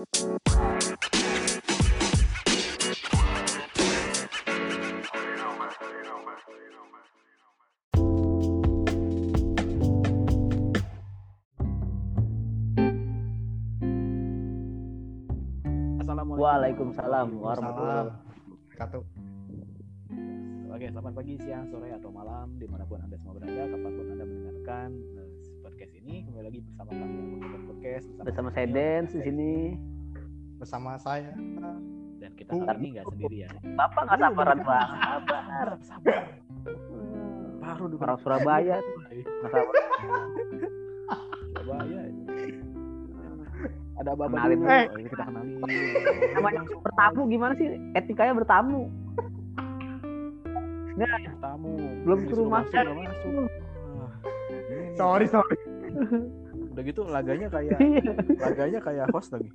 Assalamualaikum. Waalaikumsalam warahmatullahi Wabarakatuh. Oke, selamat pagi, siang, sore, atau malam di mana pun anda semua berada, kapan pun anda mendengarkan eh, podcast ini. Kembali lagi bersama kami yang membuat podcast bersama saya Daniel, Dance di sini. Bersama saya. dan kita hari ini nggak sendirian. Bapak nggak sabaran banget. Sabar. Sabar. Baru di Orang Surabaya tuh. Surabaya. Ada apa Kenalin ini kita kenalin. Namanya bertamu gimana sih? Etikanya bertamu. tamu. Belum suruh masuk, nih. Sorry, sorry. Udah gitu laganya kayak laganya kayak host lagi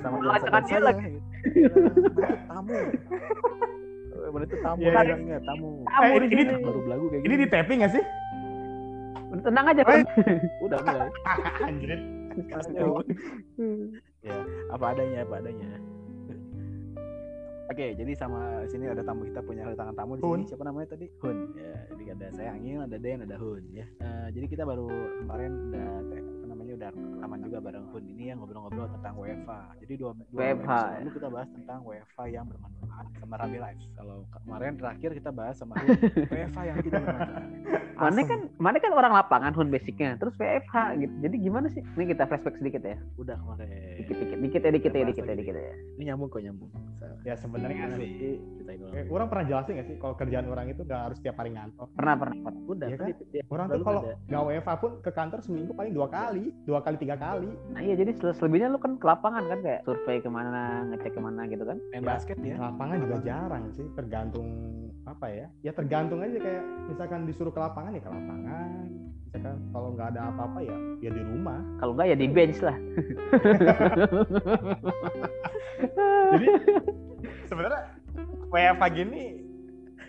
sama dia saya lagi. gitu. Mana tamu Eh, mana itu tamu Iya, lagi iya. ingat tamu Tamu Eh, ini- sini. baru belagu kayak Ini gini di tapping gak sih? Udah tenang aja. Eh. udah mulai Anjir. Ya apa adanya apa adanya Oke, jadi sama sini ada tamu kita punya tangan tamu di Hun. sini. Siapa namanya tadi? Hun. Ya, jadi ada saya Angin, ada Den, ada Hun ya. Eh, jadi kita baru kemarin udah apa namanya udah rekaman juga bareng Hun ini yang ngobrol-ngobrol tentang WFA. Jadi dua, dua WFH, episode ya. lalu kita bahas tentang WFA yang bermanfaat sama Rami Live. Kalau kemarin terakhir kita bahas sama WFA yang tidak bermanfaat. Mana kan, mana kan orang lapangan hun basicnya. Terus VFH gitu. Jadi gimana sih? Ini kita flashback sedikit ya. udah kemarin. Dikit dikit dikit ya dikit ya dikit ya dikit ya. Ini nyambung kok nyambung. Ya sebenarnya sih. Eh, orang pernah jelasin gak sih kalau kerjaan orang itu gak harus tiap hari ngantor. Pernah pernah. pernah. Udah Iya kan? Orang lalu tuh kalau ada. gak WFA pun ke kantor seminggu paling dua kali, dua kali tiga kali. Nah iya jadi sel- selebihnya lu kan ke lapangan kan kayak survei ke mana, ngecek ke mana gitu kan. main Ya. basket ya. Lapangan juga jarang sih, tergantung apa ya? Ya tergantung aja kayak misalkan disuruh ke lapangan ya ke lapangan. Misalkan kalau nggak ada apa-apa ya ya di rumah. Kalau enggak ya di bench lah. Jadi sebenarnya WFA gini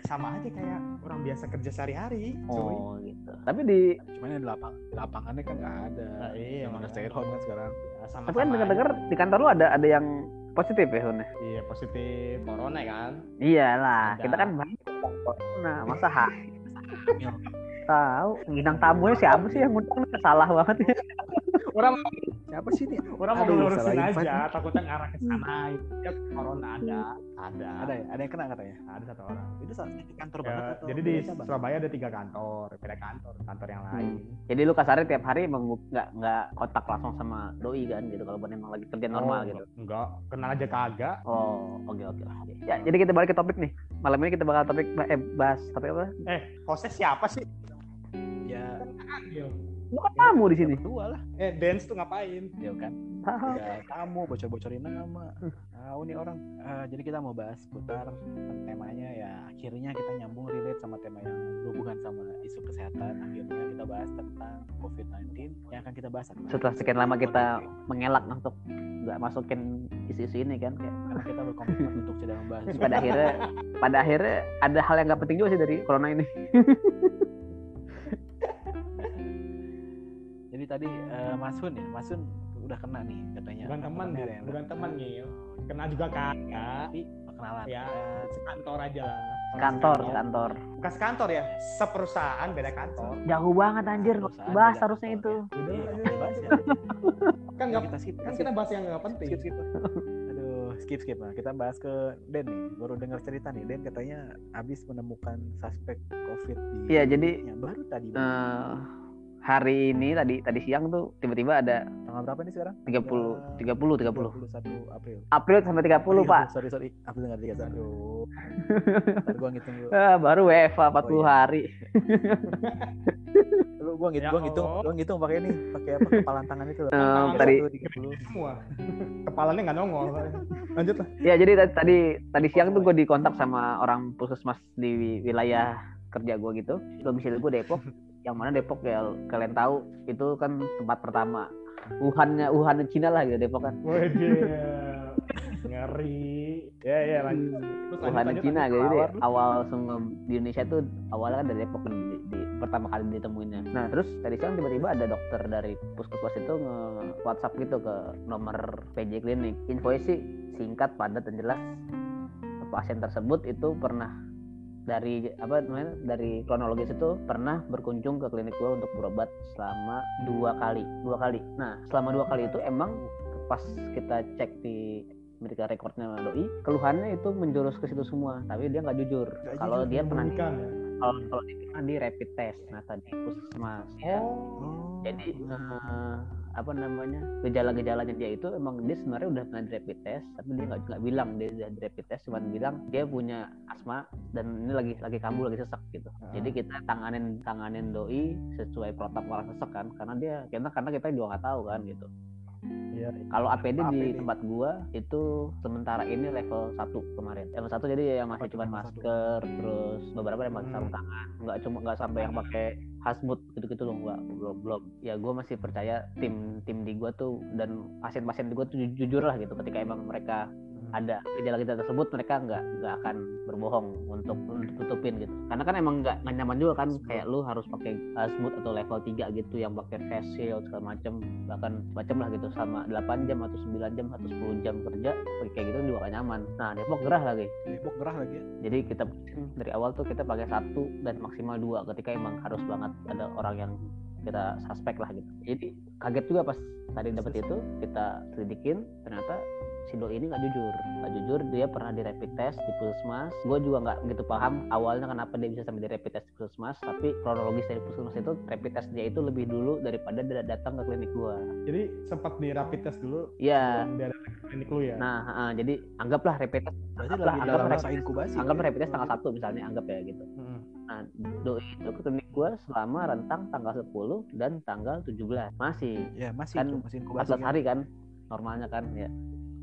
sama aja kayak orang biasa kerja sehari-hari. cuy. Oh gitu. Tapi di Cuman yang di lapang, di lapangannya kan nggak ada. Nah, iya, yang mana makanya. stay at home kan sekarang. Ya, sama tapi kan dengar-dengar di kantor lu ada ada yang positif ya Hun? Iya positif corona kan. Iyalah, Ada. kita kan banyak corona. Masa hak Hamil. tahu bintang tamunya siapa sih yang ngundang salah banget ya. Orang Siapa sih ini? orang mau invite aja, nih. takutnya ngarah ke sana. Ya corona ada, ada. Ada ya? Ada yang kena katanya. Ada satu orang. Itu saat di kantor Ya, banget atau jadi di? Surabaya ada tiga kantor, beda kantor, kantor yang lain. Jadi lu kasarnya tiap hari emang nggak nggak kontak langsung sama doi kan gitu kalau emang lagi kerja normal Oh, gitu. Enggak, kenal aja kagak. Oh, oke oke oke. Ya, jadi kita balik ke topik nih. Malam ini kita bakal topik eh, bahas topik apa? Eh, hostnya siapa sih? Ya, Lu kan tamu di sini. berdua lah. Eh, dance tuh ngapain? Ya kan. Udah tamu bocor-bocorin nama. Tahu nih orang. Eh, jadi kita mau bahas putar temanya ya akhirnya kita nyambung relate sama tema yang berhubungan sama isu kesehatan. Akhirnya kita bahas tentang COVID-19 yang akan kita bahas adalah Setelah sekian lama kita mengelak untuk nggak masukin isu-isu ini kan kayak karena kita berkomitmen untuk tidak membahas pada akhirnya pada akhirnya ada hal yang nggak penting juga sih dari corona ini. tadi eh, Mas Hun ya, Mas Hun udah kena nih katanya. Bukan teman, yang bukan teman kena. Gil. Kenal juga kagak. Tapi perkenalan. Ya, sekantor aja lah. Kantor, Sekantor. kantor. Bukan sekantor ya, seperusahaan beda kantor. Jauh banget anjir, bahas harusnya itu. kantor ya. Udah, Iya, bahas ya. Kan Ya, nggak kita skip, kan kita bahas yang nggak penting. skip skip aduh skip skip nah kita bahas ke Den nih baru dengar cerita nih Den katanya habis menemukan suspek covid di Iya, jadi, yang baru tadi Eh, hari ini tadi tadi siang tuh tiba-tiba ada tanggal berapa nih sekarang 30 30 30. 31 April April sampai 30, Pak. sorry sorry April nggak tiga aduh ntar gua ngitung dulu Ah, baru WFA 40 Oh, iya. hari. lu gua ngitung Ya gua ngitung gua ngitung pakai ini pakai apa kepalan tangan itu loh Tiga tadi- satu, tiga puluh. Semua. Kepalanya nggak nongol. Lanjut lah. Ya, jadi tadi tadi, tadi siang tuh gue dikontak sama orang puskesmas di wilayah kerja gue gitu. Domisili gue Depok. Yang mana Depok ya kalian tahu itu kan tempat pertama. Wuhannya Wuhan Cina lah gitu Depok kan. Waduh. Ngeri. Ya ya lanjut. Wuhan Cina gitu. Jadi Awal. awal semua di Indonesia tuh awalnya kan dari Depok kan di, di- pertama kali ditemuinnya nah terus tadi siang tiba-tiba ada dokter dari puskesmas itu nge WhatsApp gitu ke nomor PJ klinik info sih singkat padat dan jelas pasien tersebut itu pernah dari apa namanya dari kronologis itu pernah berkunjung ke klinik gua untuk berobat selama dua kali dua kali nah selama dua kali itu emang pas kita cek di medical recordnya doi keluhannya itu menjurus ke situ semua tapi dia nggak jujur Nggak kalau jujur, dia pernah ya. kalau kalau dia pernah di rapid test nah tadi puskesmas ya Oh. jadi eh, apa namanya gejala-gejalanya dia itu emang dia sebenarnya udah pernah rapid test tapi dia nggak bilang dia udah rapid test cuma bilang dia punya asma dan ini lagi lagi kambuh lagi sesak gitu Ah. jadi kita tanganin tanganin doi sesuai protokol sesak kan karena dia karena karena kita juga nggak tahu kan gitu Iya. kalau APD di APD. tempat gua itu sementara ini level 1 kemarin. Level 1 jadi yang masih Apa cuma masker terus beberapa yang pakai Hmm. sarung tangan. Enggak cuma enggak sampai yang pakai hazmat gitu-gitu loh enggak belum belum. Ya gua masih percaya tim tim di gua tuh dan pasien-pasien di gua tuh ju- jujur lah gitu ketika emang mereka ada gejala-gejala tersebut mereka nggak nggak akan berbohong untuk tutupin gitu. Karena kan emang nggak nyaman juga kan kayak lu harus pakai hazmat atau level 3 gitu yang pakai face shield segala macem bahkan macam lah gitu sama 8 jam atau 9 jam atau 10 jam kerja kayak gitu juga gak nyaman. Nah Depok gerah lagi. Depok gerah lagi ya. jadi kita dari awal tuh kita pakai satu dan maksimal dua ketika emang harus banget ada orang yang kita suspek lah gitu. Jadi kaget juga pas tadi dapat itu kita selidikin ternyata si doi ini nggak jujur nggak jujur dia pernah di rapid test di puskesmas gue juga nggak gitu paham awalnya kenapa dia bisa sampai di rapid test di puskesmas tapi kronologis dari puskesmas itu rapid test dia itu lebih dulu daripada dia datang ke klinik gue Jadi sempat di rapid test dulu Iya. dia datang ke klinik lu ya. Nah, ah, jadi anggaplah rapid test, Berarti Anggaplah- lagi dalam anggaplah masa inkubasi. anggaplah ya? rapid test tanggal satu misalnya, anggap ya gitu. Mm-mm. Nah, doi itu ke klinik gua selama rentang tanggal 10 dan tanggal 17. Masih Ya masih Kan itu masih inkubasi. 14 hari kan normalnya kan ya.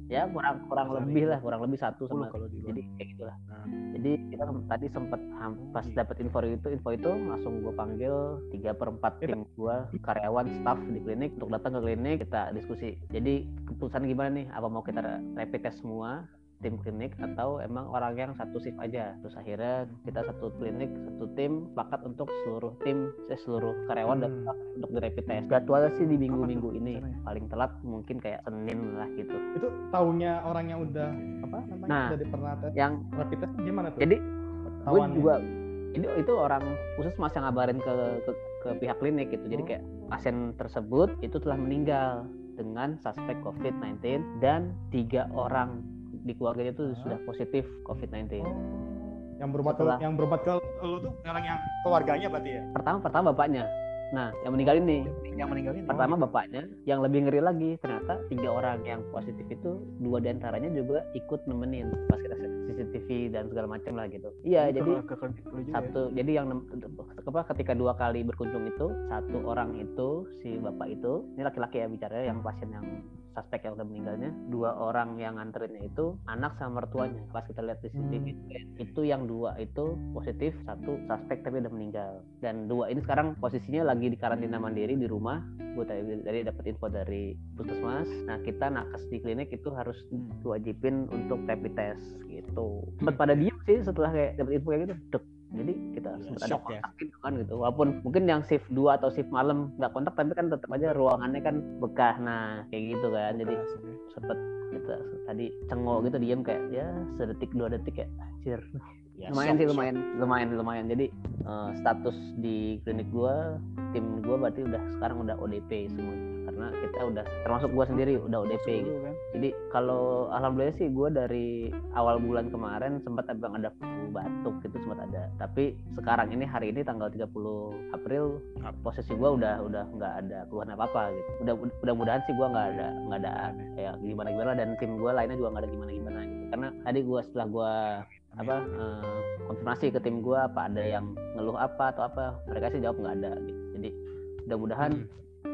Ya kurang kurang 14 hari. lebih lah, kurang lebih satu 10 sama kalau di luar. jadi kayak gitulah. Nah. Jadi kita tadi sempat pas dapat info itu, info itu langsung gue panggil 3 per 4 tim gua karyawan, staff di klinik untuk datang ke klinik kita diskusi. Jadi keputusan gimana nih? Apa mau kita rapid test semua tim klinik atau emang orang yang satu shift aja terus akhirnya kita satu klinik satu tim sepakat untuk seluruh tim eh, seluruh karyawan Hmm. datang untuk di rapid test jadwalnya sih di minggu-minggu ini rencananya? paling telat mungkin kayak Senin lah gitu Itu taunya orang yang udah apa namanya Nah. udah di pernah tes yang rapid test gimana tuh? jadi gue juga ini itu orang khusus mas yang ngabarin ke, ke ke pihak klinik gitu jadi Oh. kayak pasien tersebut itu telah meninggal dengan suspek COVID-19 dan tiga orang di keluarganya itu sudah positif COVID-19 Oh. yang berobat Setelah- ke yang berobat ke lu tuh orang yang keluarganya berarti ya? pertama pertama bapaknya nah yang meninggal ini yang meninggal ini. pertama bapaknya yang lebih ngeri lagi ternyata tiga orang yang positif itu dua di antaranya juga ikut nemenin pas kita CCTV dan segala macam lah gitu iya jadi juga ya? satu jadi yang apa ketika dua kali berkunjung itu satu orang itu si bapak itu ini laki-laki ya bicara yang pasien yang suspek yang udah meninggalnya dua orang yang nganterinnya itu anak sama mertuanya. Pas kita lihat di CCTV itu yang dua itu positif satu suspek tapi udah meninggal. Dan dua ini sekarang posisinya lagi di karantina mandiri di rumah. Gue tadi dari dapat info dari puskesmas. Nah kita nakes di klinik itu harus Hmm. diwajibin untuk rapid test gitu. Sempat pada diem sih setelah kayak dapat info kayak gitu Dek. jadi kita Iya, sempat ada shock ya. kontak gitu kan gitu. Walaupun mungkin yang shift 2 atau shift malam nggak kontak tapi kan tetap aja ruangannya kan bekah. Nah kayak gitu kan. Jadi Bekas, oke. sempet kita tadi cengok gitu diem kayak ya sedetik dua detik ya anjir. Ya, lumayan sih lumayan lumayan lumayan. Jadi eh, status di klinik gua tim gua berarti udah sekarang udah ODP semuanya karena kita udah termasuk gua sendiri udah ODP gitu. kan. jadi kalau alhamdulillah sih gue dari awal bulan kemarin sempat abang ada batuk gitu sempat ada. Tapi sekarang ini hari ini tanggal 30 April posisi gue udah udah nggak ada keluhan apa apa gitu. Udah udah mudahan sih gue nggak ada nggak ada kayak gimana gimana dan tim gue lainnya juga nggak ada gimana gimana gitu. Karena tadi gue setelah gue apa eh, konfirmasi ke tim gue apa ada yang ngeluh apa atau apa mereka sih jawab nggak ada gitu. Jadi mudah-mudahan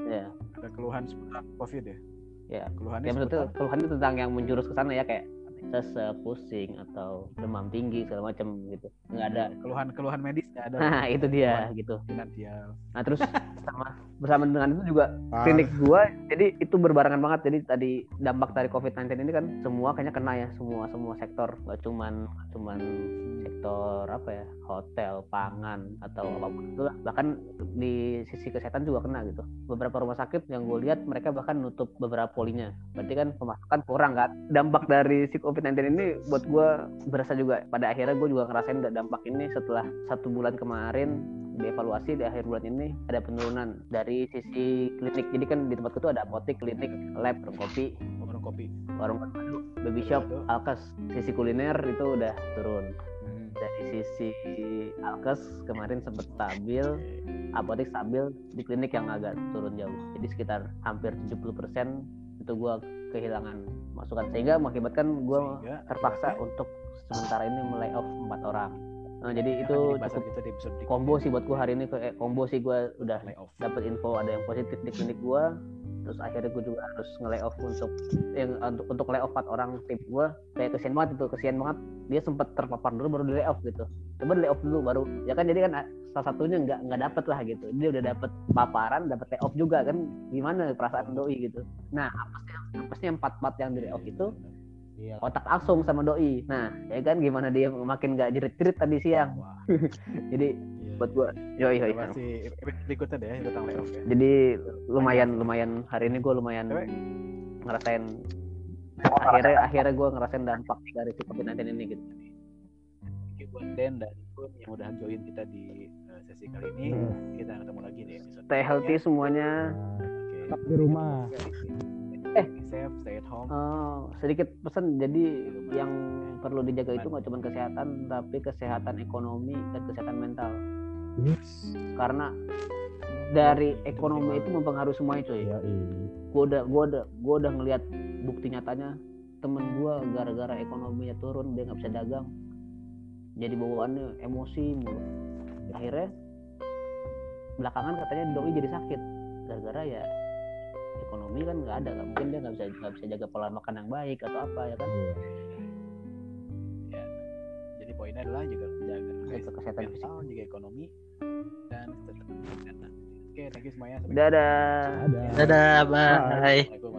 ya ada keluhan seputar covid ya Ya. keluhannya ya maksudnya seputar keluhan itu tentang yang menjurus ke sana ya kayak sesek pusing atau demam tinggi segala macam gitu. Nggak ada. Keluhan-keluhan medis nggak ada. Nah itu dia gitu. finansial. Nah terus sama bersama dengan itu juga Ah, klinik gua jadi itu berbarengan banget. Jadi tadi dampak dari covid-19 ini kan semua kayaknya kena ya semua semua sektor. Nggak cuman cuman sektor apa ya hotel pangan atau apa pun itu lah. Bahkan di sisi kesehatan juga kena gitu. Beberapa rumah sakit yang gue lihat mereka bahkan nutup beberapa polinya. Berarti kan pemasukan kurang kan? Dampak dari si covid-19 ini buat gue berasa juga pada akhirnya gue juga ngerasain dampak ini setelah satu bulan kemarin dievaluasi di akhir bulan ini ada penurunan dari sisi klinik. Jadi kan di tempatku tuh ada apotek klinik lab warung kopi. Warung kopi. Warung madu baby shop alkes. Sisi kuliner itu udah turun. Hmm. dari sisi alkes kemarin sempat stabil apotek stabil di klinik yang agak turun jauh. Jadi sekitar hampir 70% itu gua kehilangan masukan. Sehingga mengakibatkan gua Sehingga terpaksa untuk sementara ini melay off empat orang. Nah, jadi akan itu cukup gitu di combo sih buat gua hari ini. Eh, combo sih gua udah dapat info ada yang positif di klinik gua terus akhirnya gue juga harus nge off untuk yang untuk untuk lay off empat orang tim gua. Kayak kesian banget itu kesian banget. Dia sempat terpapar dulu baru di lay off gitu. Coba di lay off dulu baru ya kan jadi kan ah, salah satunya nggak nggak dapet lah gitu. Dia udah dapet paparan dapet lay off juga kan. Gimana perasaan doi gitu? Nah apesnya apesnya empat empat yang di lay off itu? Iya. otak langsung sama doi. Nah ya kan gimana dia makin nggak jerit-jerit tadi siang. Wah. Jadi. Buat gua Kita pasti episode berikutnya deh tentang layoff ya jadi lumayan lumayan hari ini gue lumayan Cewek. ngerasain akhirnya akhirnya gue ngerasain dampak dari si covid 19 ini gitu Thank you buat Den dan Kun yang udah join kita di uh, sesi kali ini Hmm. kita ketemu lagi di episode stay healthy semuanya Oke. Tetap di rumah. Eh. Stay safe, stay at home. Eh, sedikit pesan jadi yang perlu dijaga itu nggak cuma kesehatan tapi kesehatan ekonomi dan kesehatan mental karena dari ekonomi itu mempengaruhi cuy Iya, iya. gue udah gue udah gue udah ngelihat bukti nyatanya temen gue gara-gara ekonominya turun dia nggak bisa dagang. Jadi bawaannya emosi mulu. Akhirnya belakangan katanya doi jadi sakit. Gara-gara ya ekonomi kan nggak ada mungkin dia nggak bisa nggak bisa jaga pola makan yang baik atau apa ya kan? Iya. Poinnya adalah juga jaga jaga kesehatan fisik mental, jaga ekonomi dan tetap kesehatan. Oke, thank you semuanya. Sampai dadah Ada. Dadah, bye. Assalamualaikum.